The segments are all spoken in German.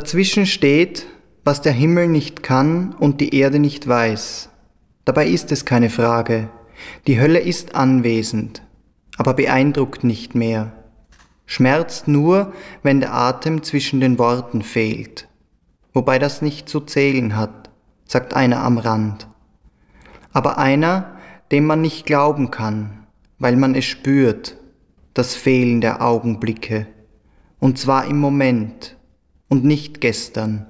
Dazwischen steht, was der Himmel nicht kann und die Erde nicht weiß. Dabei ist es keine Frage. Die Hölle ist anwesend, aber beeindruckt nicht mehr. Schmerzt nur, wenn der Atem zwischen den Worten fehlt. Wobei das nicht zu zählen hat, sagt einer am Rand. Aber einer, dem man nicht glauben kann, weil man es spürt, das Fehlen der Augenblicke. Und zwar im Moment und nicht gestern,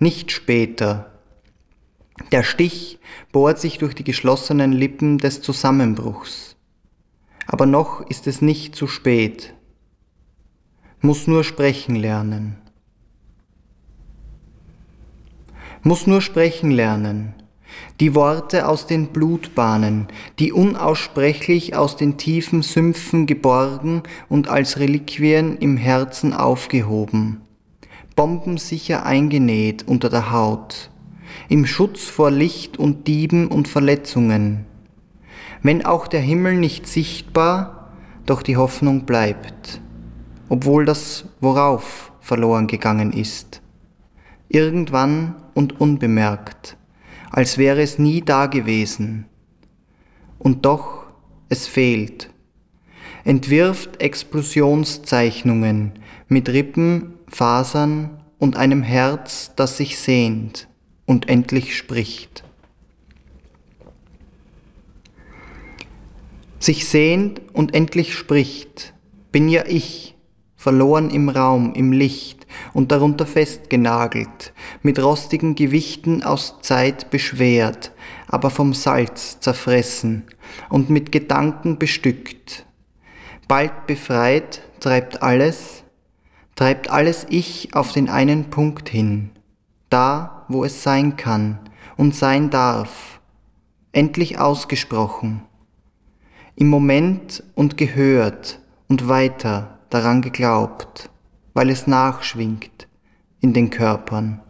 nicht später. Der Stich bohrt sich durch die geschlossenen Lippen des Zusammenbruchs. Aber noch ist es nicht zu spät. Muss nur sprechen lernen. Muss nur sprechen lernen. Die Worte aus den Blutbahnen, die unaussprechlich aus den tiefen Sümpfen geborgen und als Reliquien im Herzen aufgehoben bombensicher eingenäht unter der Haut, im Schutz vor Licht und Dieben und Verletzungen. Wenn auch der Himmel nicht sichtbar, doch die Hoffnung bleibt, obwohl das Worauf verloren gegangen ist. Irgendwann und unbemerkt, als wäre es nie da gewesen. Und doch, es fehlt. Entwirft Explosionszeichnungen mit Rippen Fasern und einem Herz, das sich sehnt und endlich spricht. Sich sehnt und endlich spricht, bin ja ich, verloren im Raum, im Licht und darunter festgenagelt, mit rostigen Gewichten aus Zeit beschwert, aber vom Salz zerfressen und mit Gedanken bestückt. Bald befreit treibt alles, treibt alles Ich auf den einen Punkt hin, da, wo es sein kann und sein darf, endlich ausgesprochen, im Moment und gehört und weiter daran geglaubt, weil es nachschwingt in den Körpern.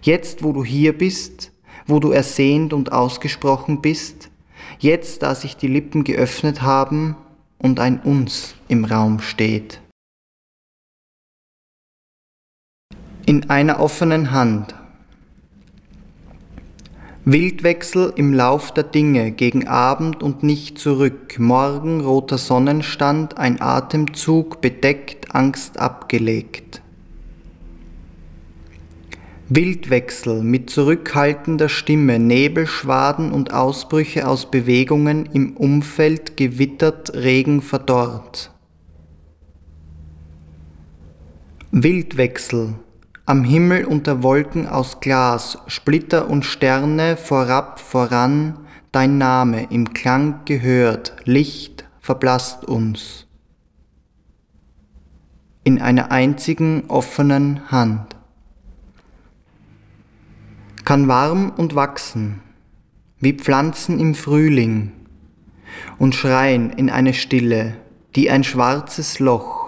Jetzt, wo du hier bist, wo du ersehnt und ausgesprochen bist, jetzt, da sich die Lippen geöffnet haben und ein Uns im Raum steht. In einer offenen Hand. Wildwechsel im Lauf der Dinge gegen Abend und nicht zurück, morgen roter Sonnenstand, ein Atemzug bedeckt, Angst abgelegt. Wildwechsel mit zurückhaltender Stimme, Nebelschwaden und Ausbrüche aus Bewegungen im Umfeld gewittert, Regen verdorrt. Wildwechsel am Himmel unter Wolken aus Glas, Splitter und Sterne, vorab, voran, dein Name im Klang gehört, Licht verblasst uns. In einer einzigen offenen Hand. Kann warm und wachsen, wie Pflanzen im Frühling, und schreien in eine Stille, die ein schwarzes Loch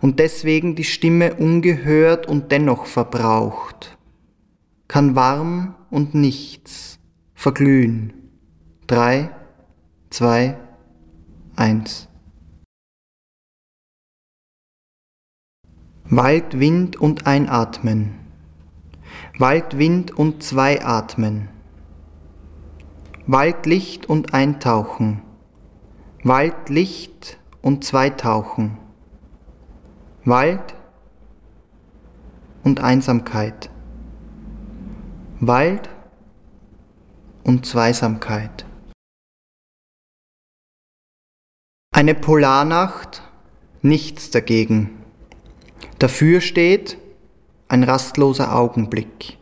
und deswegen die Stimme ungehört und dennoch verbraucht, kann warm und nichts verglühen. Drei, zwei, eins. Wald, Wind und Einatmen. Wald, Wind und Zweiatmen. Waldlicht und Eintauchen. Waldlicht und Zweitauchen. Wald und Einsamkeit. Wald und Zweisamkeit. Eine Polarnacht, nichts dagegen. Dafür steht ein rastloser Augenblick.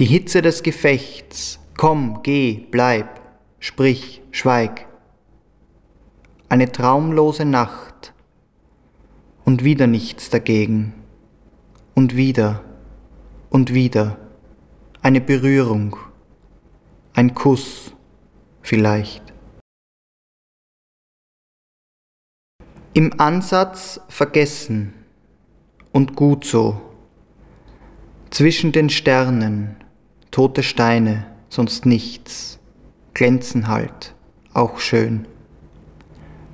Die Hitze des Gefechts, komm, geh, bleib, sprich, schweig. Eine traumlose Nacht, und wieder nichts dagegen und wieder und wieder eine Berührung, ein Kuss vielleicht. Im Ansatz vergessen und gut so. Zwischen den Sternen, tote Steine, sonst nichts, glänzen halt, auch schön.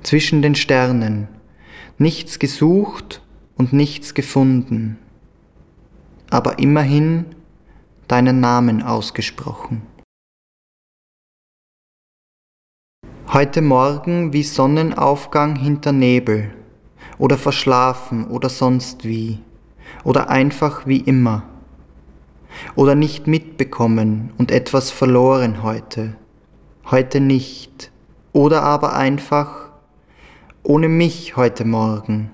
Zwischen den Sternen, nichts gesucht und nichts gefunden. aber immerhin deinen Namen ausgesprochen. Heute Morgen wie Sonnenaufgang hinter Nebel oder verschlafen oder sonst wie oder einfach wie immer oder nicht mitbekommen und etwas verloren heute, heute nicht oder aber einfach ohne mich heute Morgen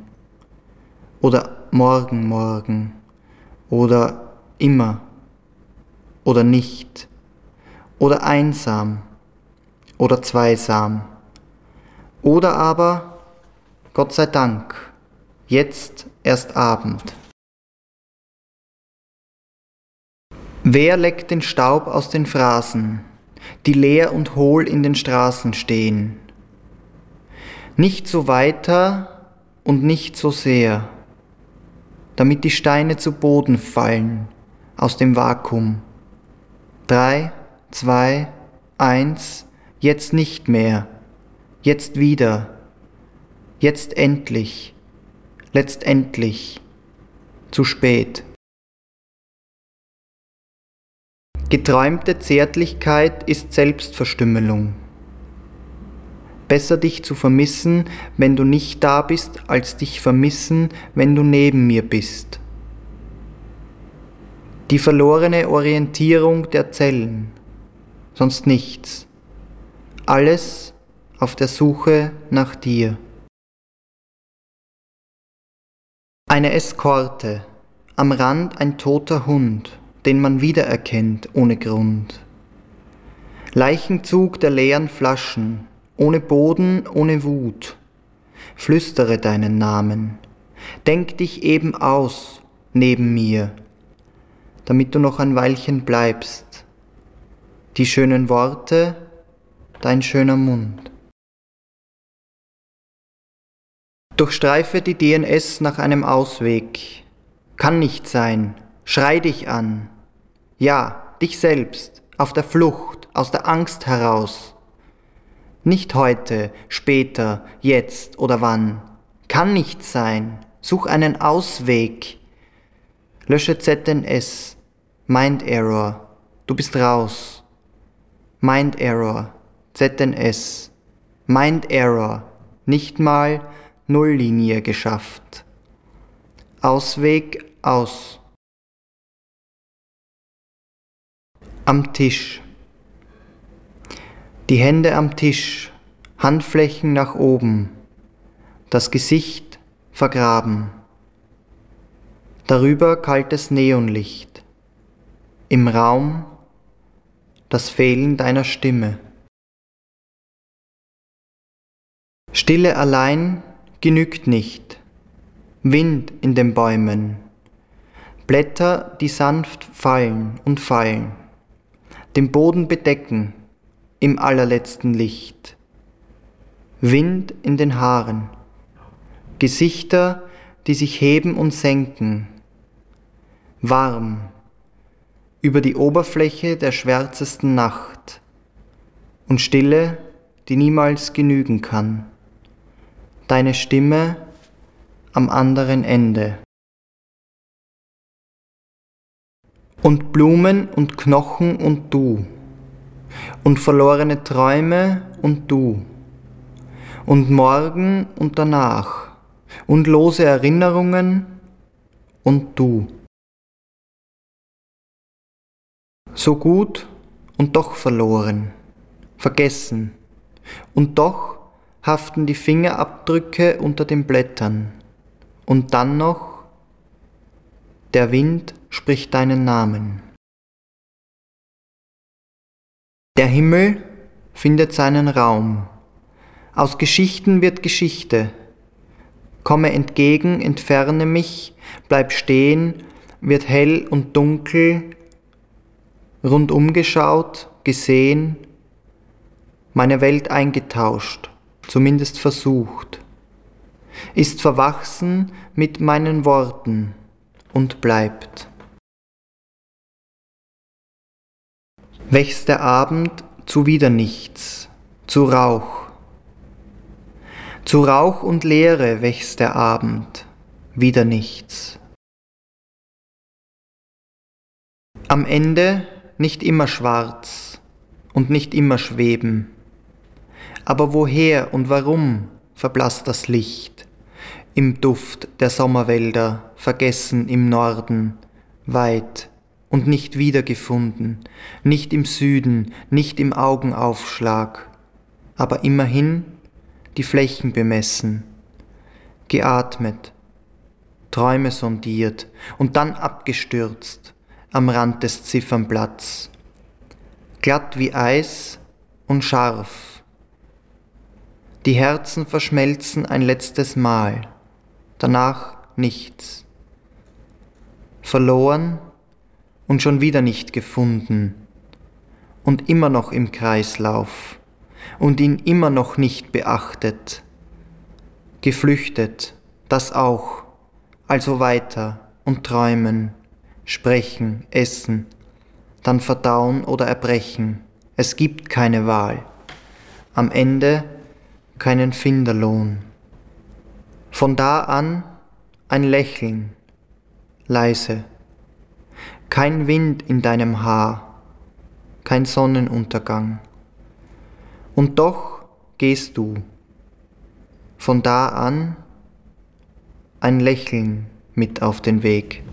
oder morgen morgen oder immer oder nicht oder einsam oder zweisam. Oder aber, Gott sei Dank, jetzt erst Abend. Wer leckt den Staub aus den Phrasen, die leer und hohl in den Straßen stehen? Nicht so weiter und nicht so sehr, damit die Steine zu Boden fallen aus dem Vakuum. Drei, zwei, eins, jetzt nicht mehr, jetzt wieder, jetzt endlich, letztendlich, zu spät. Geträumte Zärtlichkeit ist Selbstverstümmelung. Besser dich zu vermissen, wenn du nicht da bist, als dich vermissen, wenn du neben mir bist. Die verlorene Orientierung der Zellen, sonst nichts alles auf der Suche nach dir. Eine Eskorte, am Rand ein toter Hund, den man wiedererkennt ohne Grund. Leichenzug der leeren Flaschen, ohne Boden, ohne Wut. Flüstere deinen Namen, denk dich eben aus neben mir, damit du noch ein Weilchen bleibst. Die schönen Worte, dein schöner Mund. Durchstreife die DNS nach einem Ausweg. Kann nicht sein. Schrei dich an. Ja, dich selbst, auf der Flucht, aus der Angst heraus. Nicht heute, später, jetzt oder wann. Kann nicht sein. Such einen Ausweg. Lösche ZNS. Mind Error. Du bist raus. Mind Error. ZNS. Mind Error. Nicht mal Nulllinie geschafft. Ausweg aus. Am Tisch. Die Hände am Tisch, Handflächen nach oben, das Gesicht vergraben. Darüber kaltes Neonlicht. Im Raum das Fehlen deiner Stimme. Stille allein genügt nicht. Wind in den Bäumen, Blätter, die sanft fallen und fallen, den Boden bedecken im allerletzten Licht. Wind in den Haaren, Gesichter, die sich heben und senken, warm über die Oberfläche der schwärzesten Nacht und Stille, die niemals genügen kann deine Stimme am anderen Ende. Und Blumen und Knochen und du. Und verlorene Träume und du. Und morgen und danach. Und lose Erinnerungen und du. So gut und doch verloren, vergessen und doch haften die Fingerabdrücke unter den Blättern. Und dann noch, der Wind spricht deinen Namen. Der Himmel findet seinen Raum. Aus Geschichten wird Geschichte. Komme entgegen, entferne mich, bleib stehen, wird hell und dunkel, rundum geschaut, gesehen, meine Welt eingetauscht zumindest versucht, ist verwachsen mit meinen Worten und bleibt. Wächst der Abend zu wieder nichts, zu Rauch. Zu Rauch und Leere wächst der Abend, wieder nichts. Am Ende nicht immer schwarz und nicht immer schweben. Aber woher und warum verblasst das Licht? Im Duft der Sommerwälder, vergessen im Norden, weit und nicht wiedergefunden, nicht im Süden, nicht im Augenaufschlag, aber immerhin die Flächen bemessen, geatmet, Träume sondiert und dann abgestürzt am Rand des Ziffernblatts, glatt wie Eis und scharf. Die Herzen verschmelzen ein letztes Mal, danach nichts. Verloren und schon wieder nicht gefunden und immer noch im Kreislauf und ihn immer noch nicht beachtet. Geflüchtet, das auch, also weiter und träumen, sprechen, essen, dann verdauen oder erbrechen. Es gibt keine Wahl. Am Ende keinen Finderlohn. Von da an ein Lächeln, leise. Kein Wind in deinem Haar, kein Sonnenuntergang. Und doch gehst du. Von da an ein Lächeln mit auf den Weg.